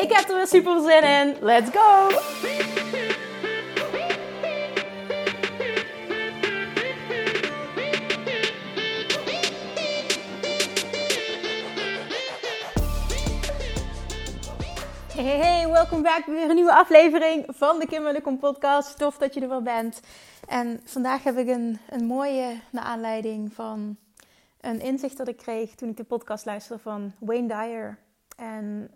Ik heb er weer super zin in. Let's go! Hey, hey, welkom bij weer een nieuwe aflevering van de Kim podcast. Tof dat je er wel bent. En vandaag heb ik een, een mooie, naar aanleiding van een inzicht dat ik kreeg toen ik de podcast luisterde van Wayne Dyer. En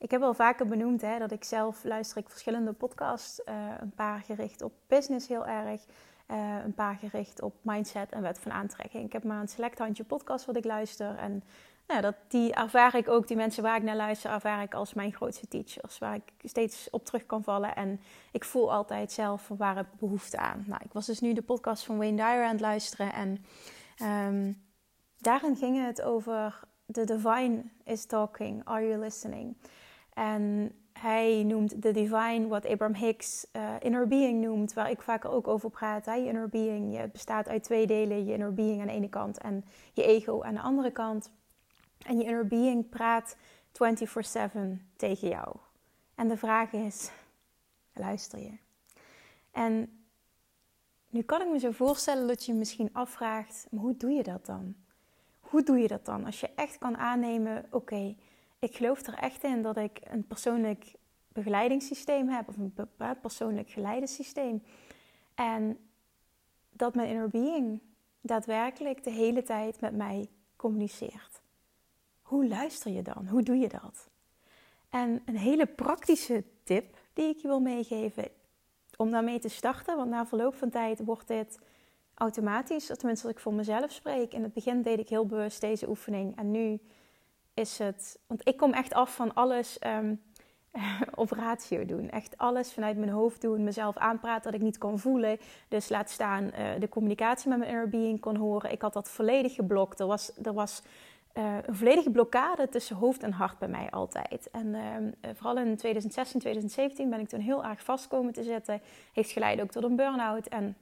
ik heb wel vaker benoemd hè, dat ik zelf luister ik verschillende podcasts. Uh, een paar gericht op business heel erg. Uh, een paar gericht op mindset en wet van aantrekking. Ik heb maar een select handje podcast wat ik luister. En nou, dat, die ervaar ik ook, die mensen waar ik naar luister, ervaar ik als mijn grootste teachers. Waar ik steeds op terug kan vallen. En ik voel altijd zelf waar ik behoefte aan. Nou, ik was dus nu de podcast van Wayne Dyer aan het luisteren. En um, daarin ging het over The Divine is Talking, Are You Listening? En hij noemt The Divine, wat Abraham Hicks uh, Inner Being noemt, waar ik vaak ook over praat. Je Inner Being je bestaat uit twee delen. Je Inner Being aan de ene kant en je ego aan de andere kant. En je inner being praat 24/7 tegen jou. En de vraag is: luister je? En nu kan ik me zo voorstellen dat je je misschien afvraagt: maar hoe doe je dat dan? Hoe doe je dat dan? Als je echt kan aannemen: oké, ik geloof er echt in dat ik een persoonlijk begeleidingssysteem heb, of een persoonlijk geleidensysteem. En dat mijn inner being daadwerkelijk de hele tijd met mij communiceert. Hoe luister je dan? Hoe doe je dat? En een hele praktische tip die ik je wil meegeven om daarmee te starten, want na verloop van tijd wordt dit automatisch, tenminste als ik voor mezelf spreek. In het begin deed ik heel bewust deze oefening en nu is het, want ik kom echt af van alles um, op ratio doen. Echt alles vanuit mijn hoofd doen, mezelf aanpraten dat ik niet kon voelen. Dus laat staan uh, de communicatie met mijn inner being kon horen. Ik had dat volledig geblokt. Er was, er was uh, een volledige blokkade tussen hoofd en hart bij mij altijd. En uh, vooral in 2016, 2017 ben ik toen heel erg vast komen te zitten. Heeft geleid ook tot een burn-out. En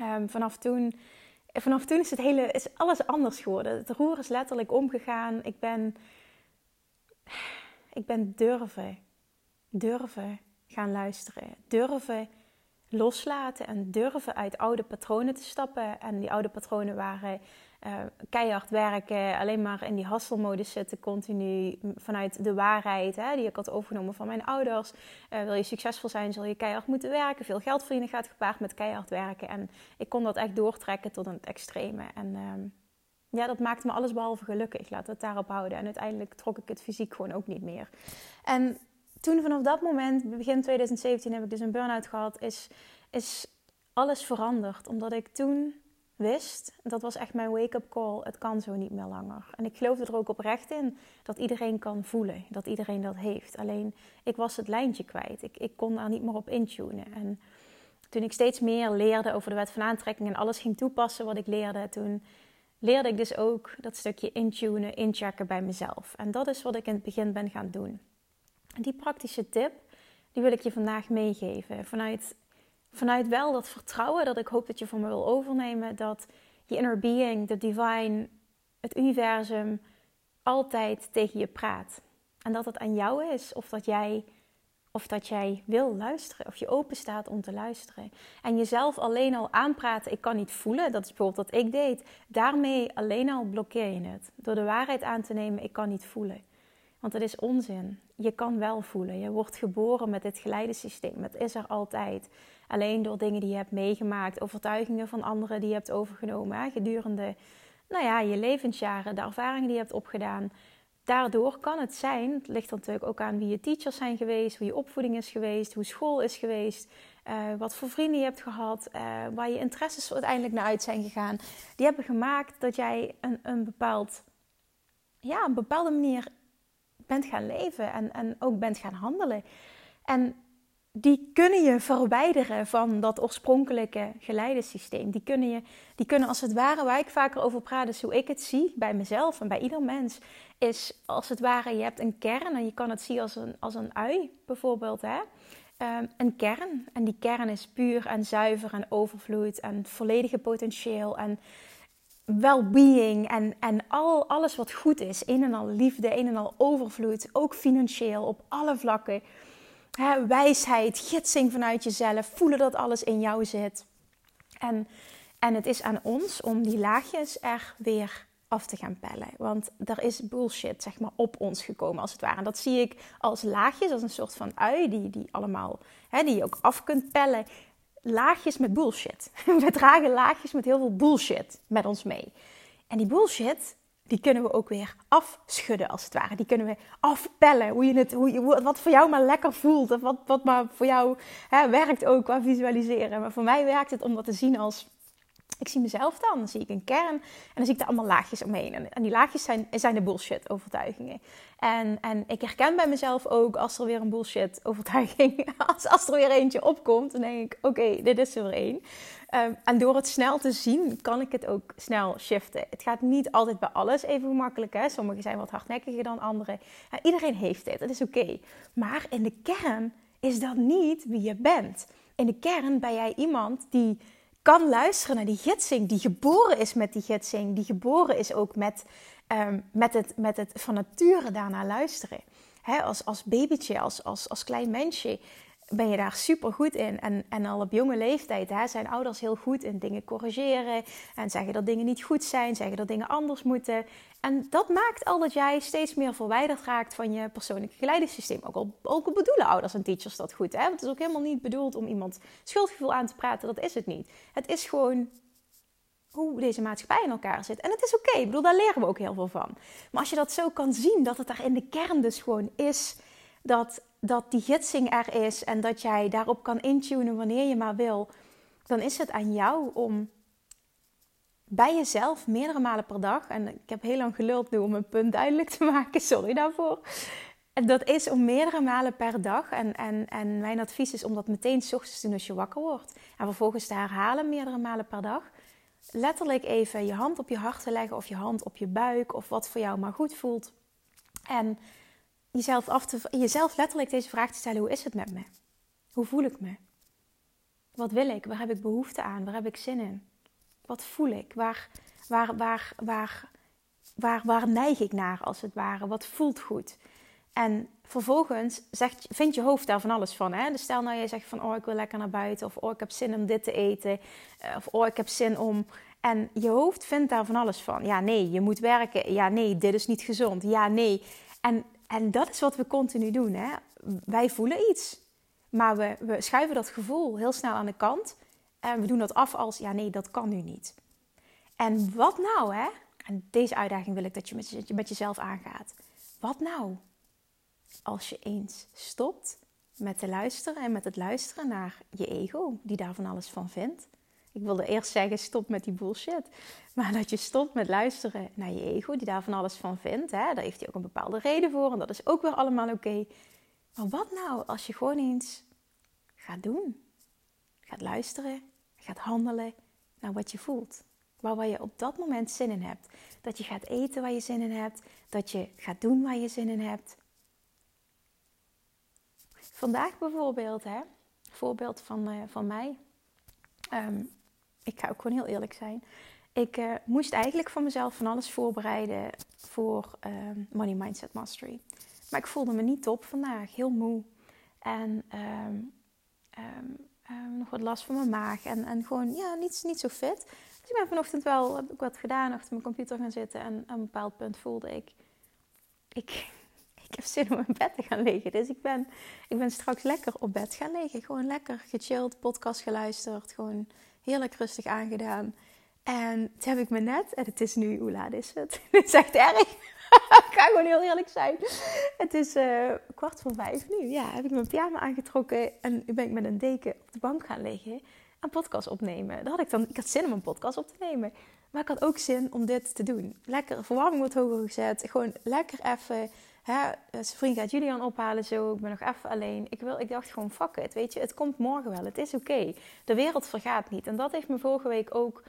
um, vanaf toen, vanaf toen is, het hele, is alles anders geworden. Het roer is letterlijk omgegaan. Ik ben, ik ben durven, durven gaan luisteren. Durven loslaten en durven uit oude patronen te stappen. En die oude patronen waren uh, keihard werken, alleen maar in die hasselmodus zitten, continu vanuit de waarheid hè, die ik had overgenomen van mijn ouders. Uh, wil je succesvol zijn, zul je keihard moeten werken. Veel geld verdienen gaat gepaard met keihard werken. En ik kon dat echt doortrekken tot een extreme. En uh, ja, dat maakte me alles behalve gelukkig. Laat het daarop houden. En uiteindelijk trok ik het fysiek gewoon ook niet meer. En toen vanaf dat moment, begin 2017, heb ik dus een burn-out gehad, is, is alles veranderd. Omdat ik toen wist, dat was echt mijn wake-up call, het kan zo niet meer langer. En ik geloofde er ook oprecht in dat iedereen kan voelen, dat iedereen dat heeft. Alleen ik was het lijntje kwijt, ik, ik kon daar niet meer op intunen. En toen ik steeds meer leerde over de wet van aantrekking en alles ging toepassen wat ik leerde, toen leerde ik dus ook dat stukje intunen, inchecken bij mezelf. En dat is wat ik in het begin ben gaan doen. En die praktische tip, die wil ik je vandaag meegeven. Vanuit vanuit wel dat vertrouwen dat ik hoop dat je van me wil overnemen. Dat je inner being, de divine, het universum altijd tegen je praat. En dat het aan jou is of dat jij, of dat jij wil luisteren. Of je open staat om te luisteren. En jezelf alleen al aanpraten, ik kan niet voelen. Dat is bijvoorbeeld wat ik deed. Daarmee alleen al blokkeer je het. Door de waarheid aan te nemen, ik kan niet voelen. Want het is onzin. Je kan wel voelen. Je wordt geboren met dit geleidensysteem. Het is er altijd. Alleen door dingen die je hebt meegemaakt, overtuigingen van anderen die je hebt overgenomen gedurende nou ja, je levensjaren, de ervaringen die je hebt opgedaan. Daardoor kan het zijn, het ligt natuurlijk ook aan wie je teachers zijn geweest, hoe je opvoeding is geweest, hoe school is geweest, uh, wat voor vrienden je hebt gehad, uh, waar je interesses uiteindelijk naar uit zijn gegaan. Die hebben gemaakt dat jij een, een, bepaald, ja, een bepaalde manier bent gaan leven en, en ook bent gaan handelen. En die kunnen je verwijderen van dat oorspronkelijke geleidensysteem. Die kunnen, je, die kunnen als het ware, waar ik vaker over praat, is hoe ik het zie bij mezelf en bij ieder mens, is als het ware, je hebt een kern en je kan het zien als een, als een ui bijvoorbeeld. Hè? Um, een kern. En die kern is puur en zuiver en overvloed en volledige potentieel en well-being en, en al, alles wat goed is. Een en al liefde, een en al overvloed, ook financieel op alle vlakken wijsheid, gidsing vanuit jezelf, voelen dat alles in jou zit. En, en het is aan ons om die laagjes er weer af te gaan pellen. Want er is bullshit, zeg maar, op ons gekomen als het ware. En dat zie ik als laagjes, als een soort van ui, die, die allemaal, hè, die je ook af kunt pellen. Laagjes met bullshit. We dragen laagjes met heel veel bullshit met ons mee. En die bullshit, die kunnen we ook weer afschudden als het ware. Die kunnen we afpellen. Hoe je het, hoe je, wat voor jou maar lekker voelt. Of wat, wat maar voor jou hè, werkt ook qua visualiseren. Maar voor mij werkt het om dat te zien als ik zie mezelf dan, dan zie ik een kern en dan zie ik daar allemaal laagjes omheen. En, die laagjes zijn, zijn de bullshit overtuigingen. En, en ik herken bij mezelf ook als er weer een bullshit overtuiging, als, als er weer eentje opkomt, dan denk ik, oké, dit is er weer één. Ehm, en door het snel te zien, kan ik het ook snel shiften. Het gaat niet altijd bij alles even gemakkelijk. Hè? Sommigen zijn wat hardnekkiger dan anderen. iedereen heeft dit, dat is oké. Maar in de kern is dat niet wie je bent. In de kern ben jij iemand die kan luisteren naar die gidsing, die geboren is met die gidsing, die geboren is ook met, um, met, het, met het van nature daarna luisteren. als, als babytje, als, als, als klein mensje ben je daar super goed in. En, en al op jonge leeftijd zijn ouders heel goed in dingen corrigeren. En zeggen dat dingen niet goed zijn, zeggen dat dingen anders moeten. En dat maakt al dat jij steeds meer verwijderd raakt van je persoonlijke geleidingssysteem. Ook al, ook bedoelen ouders en teachers dat goed. Hè? Want het is ook helemaal niet bedoeld om iemand schuldgevoel aan te praten. Dat is het niet. Het is gewoon hoe deze maatschappij in elkaar zit. En het is oké. Ik bedoel, daar leren we ook heel veel van. Maar als je dat zo kan zien, dat het daar in de kern dus gewoon is dat, dat die gidsing er is en dat jij daarop kan intunen wanneer je maar wil, dan is het aan jou om bij jezelf meerdere malen per dag, en ik heb heel lang geluld nu om een punt duidelijk te maken, sorry daarvoor. Dat is om meerdere malen per dag. En, en, en mijn advies is om dat meteen s ochtends te doen als je wakker wordt. En vervolgens te herhalen meerdere malen per dag. Letterlijk even je hand op je hart te leggen of je hand op je buik of wat voor jou maar goed voelt. En jezelf, af te, jezelf letterlijk deze vraag te stellen: hoe is het met me? Hoe voel ik me? Wat wil ik? Waar heb ik behoefte aan? Waar heb ik zin in? Wat voel ik? Waar, waar, waar, waar, waar, waar neig ik naar als het ware? Wat voelt goed? En vervolgens zegt, vindt je hoofd daar van alles van. Hè? Dus stel nou jij zegt van, oh ik wil lekker naar buiten. Of oh ik heb zin om dit te eten. Eh, of oh ik heb zin om... En je hoofd vindt daar van alles van. Ja, nee, je moet werken. Ja, nee, dit is niet gezond. Ja, nee. En en dat is wat we continu doen. Hè? Wij voelen iets, maar we, we schuiven dat gevoel heel snel aan de kant. En we doen dat af als, ja nee, dat kan nu niet. En wat nou, hè? En deze uitdaging wil ik dat je met, met jezelf aangaat. Wat nou als je eens stopt met te luisteren en met het luisteren naar je ego, die daar van alles van vindt. Ik wilde eerst zeggen, stop met die bullshit. Maar dat je stopt met luisteren naar je ego, die daar van alles van vindt. Hè? Daar heeft hij ook een bepaalde reden voor en dat is ook weer allemaal oké. Maar wat nou als je gewoon eens gaat doen? Gaat luisteren, gaat handelen naar wat je voelt. Waar, waar je op dat moment zin in hebt. Dat je gaat eten waar je zin in hebt. Dat je gaat doen waar je zin in hebt. Vandaag bijvoorbeeld, hè, voorbeeld van, uh, van mij. Um, ik ga ook gewoon heel eerlijk zijn. Ik uh, moest eigenlijk van mezelf van alles voorbereiden voor uh, Money Mindset Mastery. Maar ik voelde me niet top vandaag, heel moe. En um, nog wat last van mijn maag. En, en gewoon, ja, niet, niet zo fit. Dus ik ben vanochtend wel, heb ik wat gedaan, achter mijn computer gaan zitten. En op een bepaald punt voelde ik, ik, ik heb zin om in bed te gaan liggen. Dus ik ben, ik ben straks lekker op bed gaan liggen. Gewoon lekker gechilled, podcast geluisterd. Gewoon heerlijk rustig aangedaan. En toen heb ik me net, en het is nu, hoe laat is het? Het is echt erg. ik ga gewoon heel eerlijk zijn. Het is uh, kwart voor vijf nu. Ja, heb ik mijn pyjama aangetrokken en ben ik met een deken op de bank gaan liggen. Een podcast opnemen. Dat had ik, dan, ik had zin om een podcast op te nemen. Maar ik had ook zin om dit te doen. Lekker, verwarming wordt hoger gezet. Gewoon lekker even Hè, zijn vriend gaat Julian ophalen zo. Ik ben nog even alleen. Ik, wil, ik dacht gewoon, fuck it. Weet je, het komt morgen wel. Het is oké. De wereld vergaat niet. En dat heeft me vorige week ook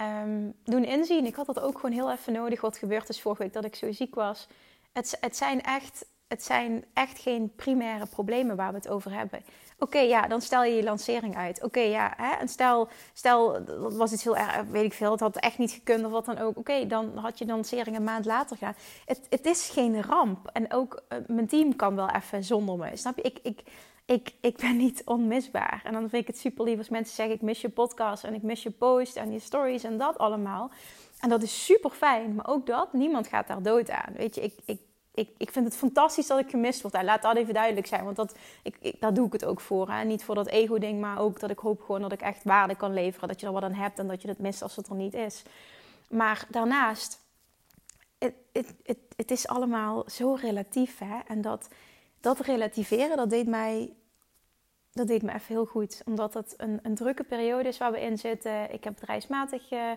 um, doen inzien. Ik had dat ook gewoon heel even nodig. Wat gebeurd is vorige week dat ik zo ziek was. Het, het, zijn, echt, het zijn echt geen primaire problemen waar we het over hebben. Oké, ja, dan stel je je lancering uit. Oké, ja, hè, en stel, stel, dat was iets heel erg, weet ik veel, het had echt niet gekund of wat dan ook. Oké, dan had je de lancering een maand later gaan. Het, het is geen ramp. En ook uh, mijn team kan wel even zonder me. Snap je? Ik, ik, ik, ik ben niet onmisbaar. En dan vind ik het super lief als mensen zeggen: Ik mis je podcast en ik mis je post en je stories en dat allemaal. En dat is super fijn. Maar ook dat, niemand gaat daar dood aan. Weet je, ik, ik, ik, ik vind het fantastisch dat ik gemist word. laat dat even duidelijk zijn. Want dat, ik, ik, daar doe ik het ook voor. Hè? Niet voor dat ego-ding, maar ook dat ik hoop gewoon dat ik echt waarde kan leveren. Dat je er wat aan hebt en dat je het mist als het er niet is. Maar daarnaast, het, het, het, het is allemaal zo relatief. Hè? En dat dat relativeren, dat deed mij, dat deed me even heel goed. Omdat het een, een drukke periode is waar we in zitten. Ik heb bedrijfsmatig, uh,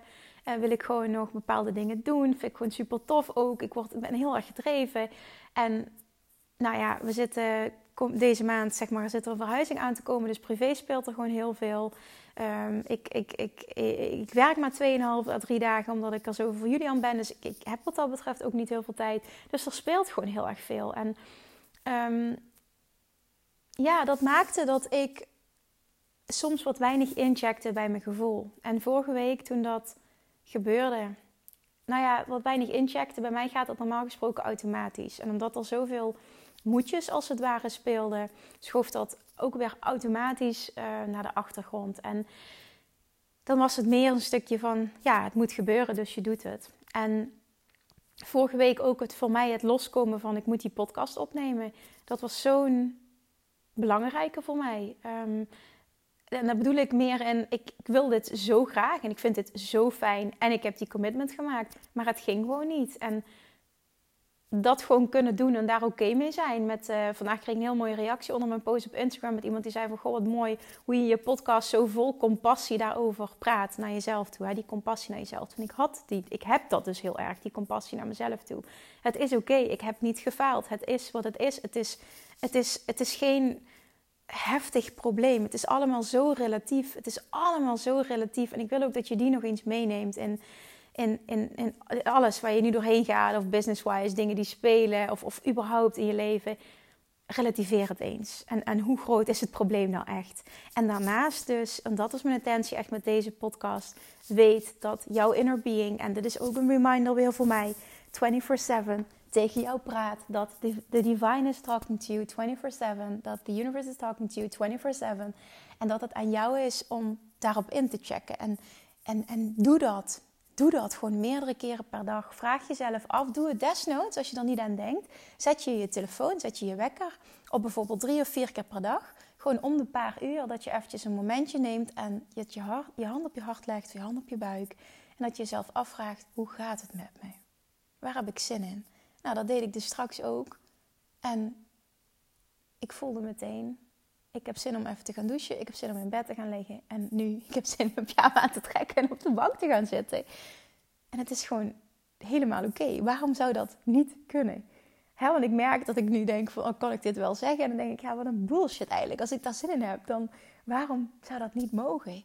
wil ik gewoon nog bepaalde dingen doen. Vind ik gewoon super tof ook. Ik word, ben heel erg gedreven. En nou ja, we zitten deze maand, zeg maar, zit er een verhuizing aan te komen. Dus privé speelt er gewoon heel veel. Um, ik, ik, ik, ik, werk maar 2,5 à 3 dagen omdat ik er zo voor jullie aan ben. Dus ik, ik heb wat dat betreft ook niet heel veel tijd. Dus er speelt gewoon heel erg veel. En um, ja, dat maakte dat ik soms wat weinig incheckte bij mijn gevoel. En vorige week toen dat gebeurde, nou ja, wat weinig incheckte, bij mij gaat dat normaal gesproken automatisch. En omdat er zoveel moedjes als het ware speelden, schoof dat ook weer automatisch uh, naar de achtergrond. En dan was het meer een stukje van, ja, het moet gebeuren, dus je doet het. En vorige week ook het, voor mij het loskomen van ik moet die podcast opnemen. Dat was zo'n belangrijke voor mij. Um, en dat bedoel ik meer in, ik, ik, wil dit zo graag en ik vind dit zo fijn. En ik heb die commitment gemaakt, maar het ging gewoon niet. En dat gewoon kunnen doen en daar oké mee zijn. Met, uh, vandaag kreeg ik een heel mooie reactie onder mijn post op Instagram met iemand die zei van... Goh, wat mooi hoe je je podcast zo vol compassie daarover praat naar jezelf toe. Hè? Die compassie naar jezelf. En ik had die, ik heb dat dus heel erg, die compassie naar mezelf toe. Het is oké, ik heb niet gefaald. Het is wat het is. Het is, het is, het is geen heftig probleem. Het is allemaal zo relatief. Het is allemaal zo relatief. En ik wil ook dat je die nog eens meeneemt in, alles waar je nu doorheen gaat, of business-wise, dingen die spelen, of, of überhaupt in je leven, relativeer het eens. En, en hoe groot is het probleem nou echt? En daarnaast dus, en dat is mijn intentie echt met deze podcast, weet dat jouw inner being, en dit is ook een reminder weer voor mij, 24-7 tegen jou praat, dat de divine is talking to you 24-7, dat the universe is talking to you 24-7, en dat het aan jou is om daarop in te checken. En, en, en doe dat. Doe dat gewoon meerdere keren per dag. Vraag jezelf af. Doe het desnoods als je er niet aan denkt. Zet je je telefoon, zet je je wekker op bijvoorbeeld drie of vier keer per dag. Gewoon om de paar uur dat je eventjes een momentje neemt en je, je, je hand op je hart legt, je hand op je buik. En dat je jezelf afvraagt, hoe gaat het met me? Waar heb ik zin in? Nou, dat deed ik dus straks ook. En ik voelde meteen, ik heb zin om even te gaan douchen. Ik heb zin om in bed te gaan liggen. En nu, ik heb zin om mijn pyjama aan te trekken en op de bank te gaan zitten. En het is gewoon helemaal oké. Waarom zou dat niet kunnen? Want ik merk dat ik nu denk van, oh, kan ik dit wel zeggen? En dan denk ik, ja, wat een bullshit eigenlijk. Als ik daar zin in heb, dan waarom zou dat niet mogen?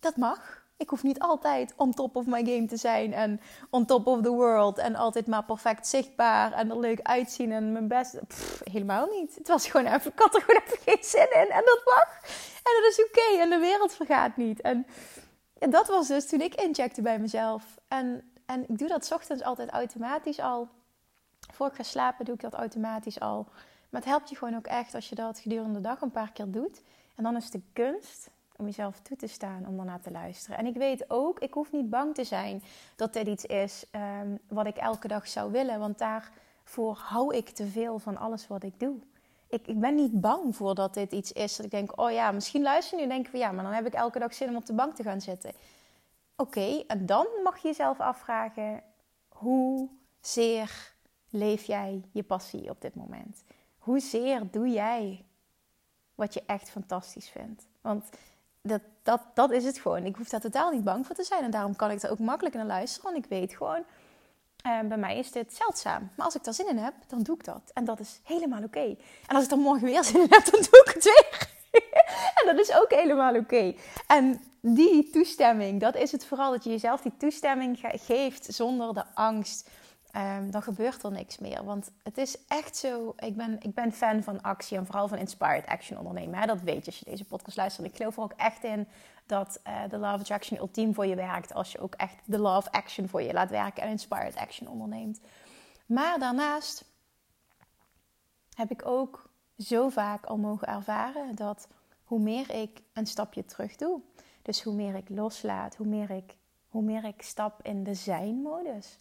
Dat mag. Ik hoef niet altijd on top of my game te zijn en on top of the world en altijd maar perfect zichtbaar en er leuk uitzien en mijn best. helemaal niet. Het was gewoon even, ik had er gewoon even geen zin in en dat mag. En dat is oké en de wereld vergaat niet. En, dat was dus toen ik incheckte bij mezelf. En, en ik doe dat ochtends altijd automatisch al. Voor ik ga slapen doe ik dat automatisch al. Maar het helpt je gewoon ook echt als je dat gedurende de dag een paar keer doet. En dan is de kunst om jezelf toe te staan om daarna te luisteren. En ik weet ook, ik hoef niet bang te zijn dat dit iets is ehm, wat ik elke dag zou willen. Want daarvoor hou ik te veel van alles wat ik doe. Ik, ik ben niet bang voor dat dit iets is dat ik denk, oh ja, misschien luister je nu en denk van ja, maar dan heb ik elke dag zin om op de bank te gaan zitten. Oké, en dan mag je jezelf afvragen, hoe zeer leef jij je passie op dit moment? Hoezeer doe jij wat je echt fantastisch vindt? Want dat, dat, dat is het gewoon. Ik hoef daar totaal niet bang voor te zijn. En daarom kan ik er ook makkelijk naar luisteren. Want ik weet gewoon, Uh, bij mij is dit zeldzaam. Maar als ik daar zin in heb, dan doe ik dat. En dat is helemaal oké. En als ik dan morgen weer zin in heb, dan doe ik het weer. en dat is ook helemaal oké. En die toestemming, dat is het vooral dat je jezelf die toestemming geeft zonder de angst. Um, dan gebeurt er niks meer. Want het is echt zo. Ik ben, ik ben fan van actie en vooral van inspired action ondernemen. Hè? Dat weet je als je deze podcast luistert. Ik geloof er ook echt in dat uh, de Love Attraction ultiem voor je werkt. Als je ook echt de Love Action voor je laat werken en inspired action onderneemt. Maar daarnaast heb ik ook zo vaak al mogen ervaren dat hoe meer ik een stapje terug doe, dus hoe meer ik loslaat, hoe meer ik, hoe meer ik stap in de zijn-modus.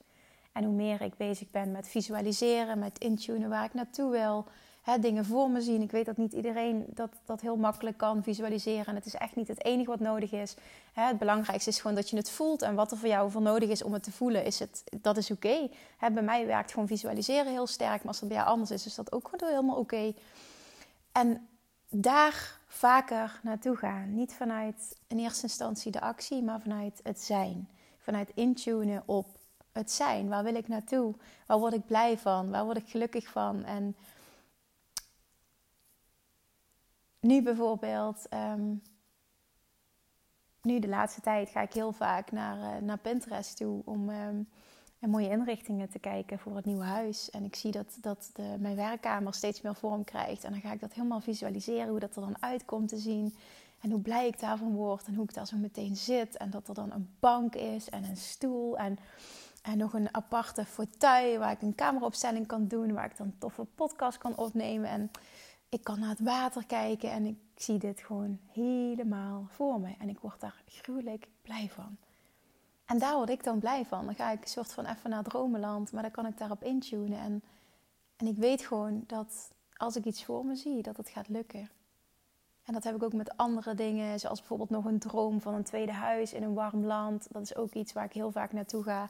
En hoe meer ik bezig ben met visualiseren, met intunen waar ik naartoe wil, hè, dingen voor me zien. Ik weet dat niet iedereen dat, dat heel makkelijk kan visualiseren. En het is echt niet het enige wat nodig is. Hè, het belangrijkste is gewoon dat je het voelt. En wat er voor jou voor nodig is om het te voelen, is het, dat is oké. Bij mij werkt gewoon visualiseren heel sterk. Maar als dat bij jou anders is, is dat ook gewoon helemaal oké. En daar vaker naartoe gaan. Niet vanuit in eerste instantie de actie, maar vanuit het zijn. Vanuit intunen op het zijn. Waar wil ik naartoe? Waar word ik blij van? Waar word ik gelukkig van? En nu bijvoorbeeld, ehm, nu de laatste tijd ga ik heel vaak naar, uh, naar Pinterest toe om um, mooie inrichtingen te kijken voor het nieuwe huis. En ik zie dat, dat de, mijn werkkamer steeds meer vorm krijgt. En dan ga ik dat helemaal visualiseren, hoe dat er dan uitkomt te zien. En hoe blij ik daarvan word en hoe ik daar zo meteen zit. En dat er dan een bank is en een stoel en, en nog een aparte fauteuil waar ik een cameraopstelling kan doen. Waar ik dan toffe podcast kan opnemen. En ik kan naar het water kijken en ik zie dit gewoon helemaal voor me. En ik word daar gruwelijk blij van. En daar word ik dan blij van. Dan ga ik een soort van even naar dromenland, maar dan kan ik daarop intunen. En, en ik weet gewoon dat als ik iets voor me zie, dat het gaat lukken. En dat heb ik ook met andere dingen, zoals bijvoorbeeld nog een droom van een tweede huis in een warm land. Dat is ook iets waar ik heel vaak naartoe ga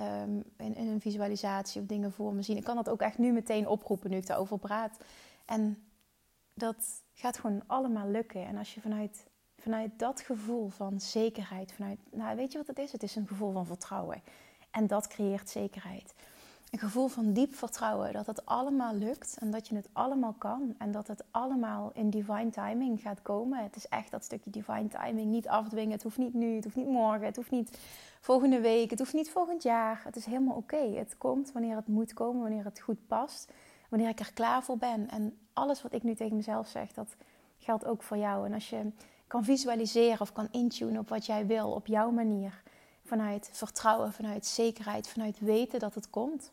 um, in, in, een visualisatie of dingen voor me zien. Ik kan dat ook echt nu meteen oproepen nu ik daarover praat. En dat gaat gewoon allemaal lukken. En als je vanuit, vanuit dat gevoel van zekerheid, vanuit, nou weet je wat het is? Het is een gevoel van vertrouwen. En dat creëert zekerheid. Een gevoel van diep vertrouwen dat het allemaal lukt en dat je het allemaal kan en dat het allemaal in divine timing gaat komen. Het is echt dat stukje divine timing niet afdwingen. Het hoeft niet nu, het hoeft niet morgen, het hoeft niet volgende week, het hoeft niet volgend jaar. Het is helemaal oké. Het komt wanneer het moet komen, wanneer het goed past, wanneer ik er klaar voor ben. En alles wat ik nu tegen mezelf zeg, dat geldt ook voor jou. En als je kan visualiseren of kan intunen op wat jij wil, op jouw manier, vanuit vertrouwen, vanuit zekerheid, vanuit weten dat het komt,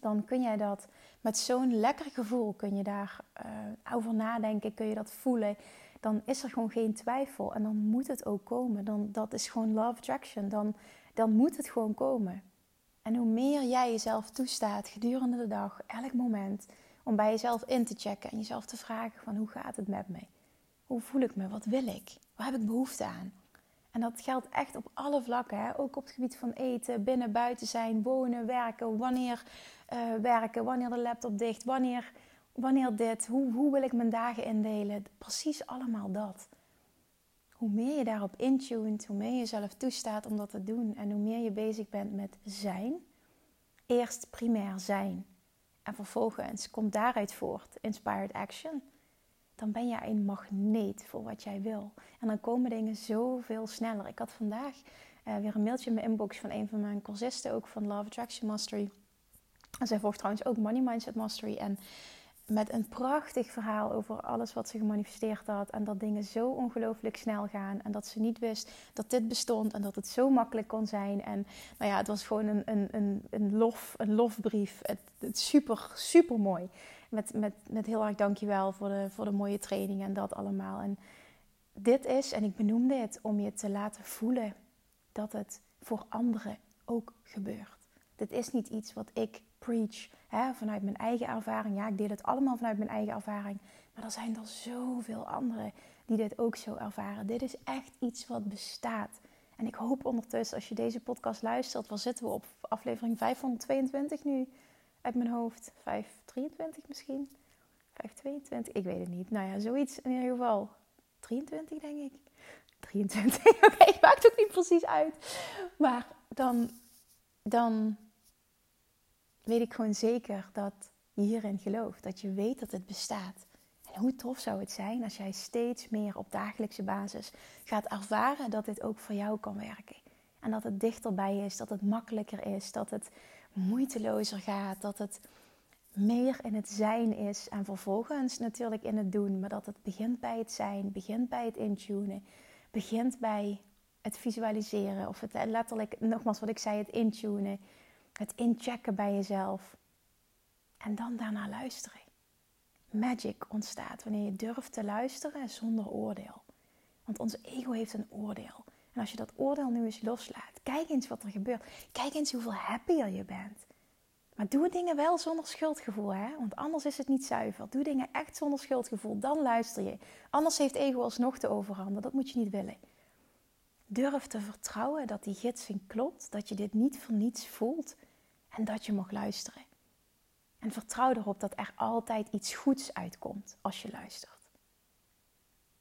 dan kun jij dat met zo'n lekker gevoel, kun je daar uh, over nadenken, kun je dat voelen. Dan is er gewoon geen twijfel en dan moet het ook komen. Dan, dat is gewoon love attraction. Dan, dan moet het gewoon komen. En hoe meer jij jezelf toestaat gedurende de dag, elk moment, om bij jezelf in te checken en jezelf te vragen van hoe gaat het met me? Hoe voel ik me? Wat wil ik? Waar heb ik behoefte aan? En dat geldt echt op alle vlakken. Hè? Ook op het gebied van eten, binnen, buiten zijn, wonen, werken. Wanneer uh, werken, wanneer de laptop dicht, wanneer, wanneer dit. Hoe, hoe wil ik mijn dagen indelen? Precies allemaal dat. Hoe meer je daarop intuned, hoe meer je jezelf toestaat om dat te doen. En hoe meer je bezig bent met zijn. Eerst primair zijn. En vervolgens komt daaruit voort inspired action. Dan ben jij een magneet voor wat jij wil. En dan komen dingen zoveel sneller. Ik had vandaag uh, weer een mailtje in mijn inbox van een van mijn cursisten, ook van Love Attraction Mastery. En zij volgt trouwens ook Money Mindset Mastery. En met een prachtig verhaal over alles wat ze gemanifesteerd had. En dat dingen zo ongelooflijk snel gaan. En dat ze niet wist dat dit bestond en dat het zo makkelijk kon zijn. En nou ja, het was gewoon een, een, een, een, lof, een lofbrief. Het, het super, super mooi. Met, met, met heel erg dankjewel voor de, voor de mooie training en dat allemaal. En dit is, en ik benoem dit, om je te laten voelen dat het voor anderen ook gebeurt. Dit is niet iets wat ik preach hè, vanuit mijn eigen ervaring. Ja, ik deel het allemaal vanuit mijn eigen ervaring. Maar er zijn er zoveel anderen die dit ook zo ervaren. Dit is echt iets wat bestaat. En ik hoop ondertussen, als je deze podcast luistert, waar zitten we op aflevering 522 nu uit mijn hoofd? 523 misschien? 522? Ik weet het niet. Nou ja, zoiets in ieder geval. 23 denk ik. 23, oké, okay, maakt ook niet precies uit. Maar dan, dan weet ik gewoon zeker dat je hierin gelooft. Dat je weet dat het bestaat. En hoe tof zou het zijn als jij steeds meer op dagelijkse basis gaat ervaren dat dit ook voor jou kan werken. En dat het dichterbij is, dat het makkelijker is, dat het moeitelozer gaat, dat het meer in het zijn is en vervolgens natuurlijk in het doen. Maar dat het begint bij het zijn, begint bij het intunen, begint bij het visualiseren of het letterlijk, nogmaals wat ik zei, het intunen, het inchecken bij jezelf. En dan daarna luisteren. Magic ontstaat wanneer je durft te luisteren zonder oordeel. Want ons ego heeft een oordeel. En als je dat oordeel nu eens loslaat, kijk eens wat er gebeurt. Kijk eens hoeveel happier je bent. Maar doe dingen wel zonder schuldgevoel, hè? Want anders is het niet zuiver. Doe dingen echt zonder schuldgevoel, dan luister je. Anders heeft ego alsnog de overhand. Dat moet je niet willen. Durf te vertrouwen dat die gidsing klopt, dat je dit niet voor niets voelt en dat je mag luisteren. En vertrouw erop dat er altijd iets goeds uitkomt als je luistert.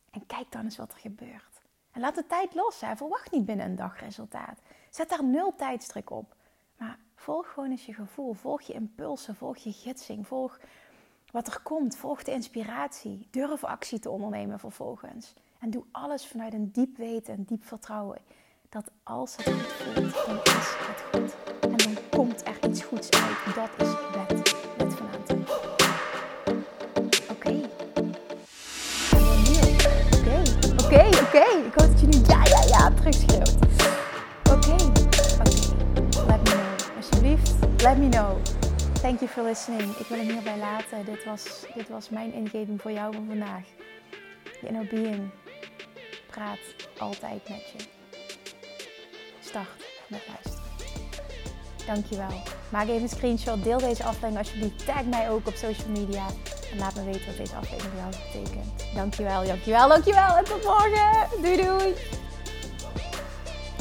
En kijk dan eens wat er gebeurt. En laat de tijd los. Hè. Verwacht niet binnen een dag resultaat. Zet daar nul tijdsdruk op. Maar volg gewoon eens je gevoel. Volg je impulsen. Volg je gidsing. Volg wat er komt. Volg de inspiratie. Durf actie te ondernemen vervolgens. En doe alles vanuit een diep weten en diep vertrouwen. Dat als het goed voelt, dan is het goed. En dan komt er iets goeds uit. Dat is. Wet terugschreeuwt. Oké. Oké. Let me know. Alsjeblieft, let me know. Thank you for listening. Ik wil hem hierbij laten. Dit was, dit was mijn ingeving voor jou van vandaag. Je inner being praat altijd met je. Start met luisteren. Dankjewel. Maak even een screenshot. Deel deze aflevering alsjeblieft. Tag mij ook op social media. En laat me weten wat deze aflevering voor jou betekent. Dankjewel, dankjewel, dankjewel. En tot morgen. Doei doei.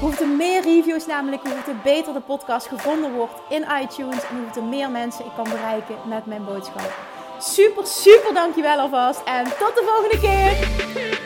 Hoe er meer reviews namelijk, hoe te beter de podcast gevonden wordt in iTunes en hoe er meer mensen ik kan bereiken met mijn boodschap. Super, super dankjewel alvast en tot de volgende keer!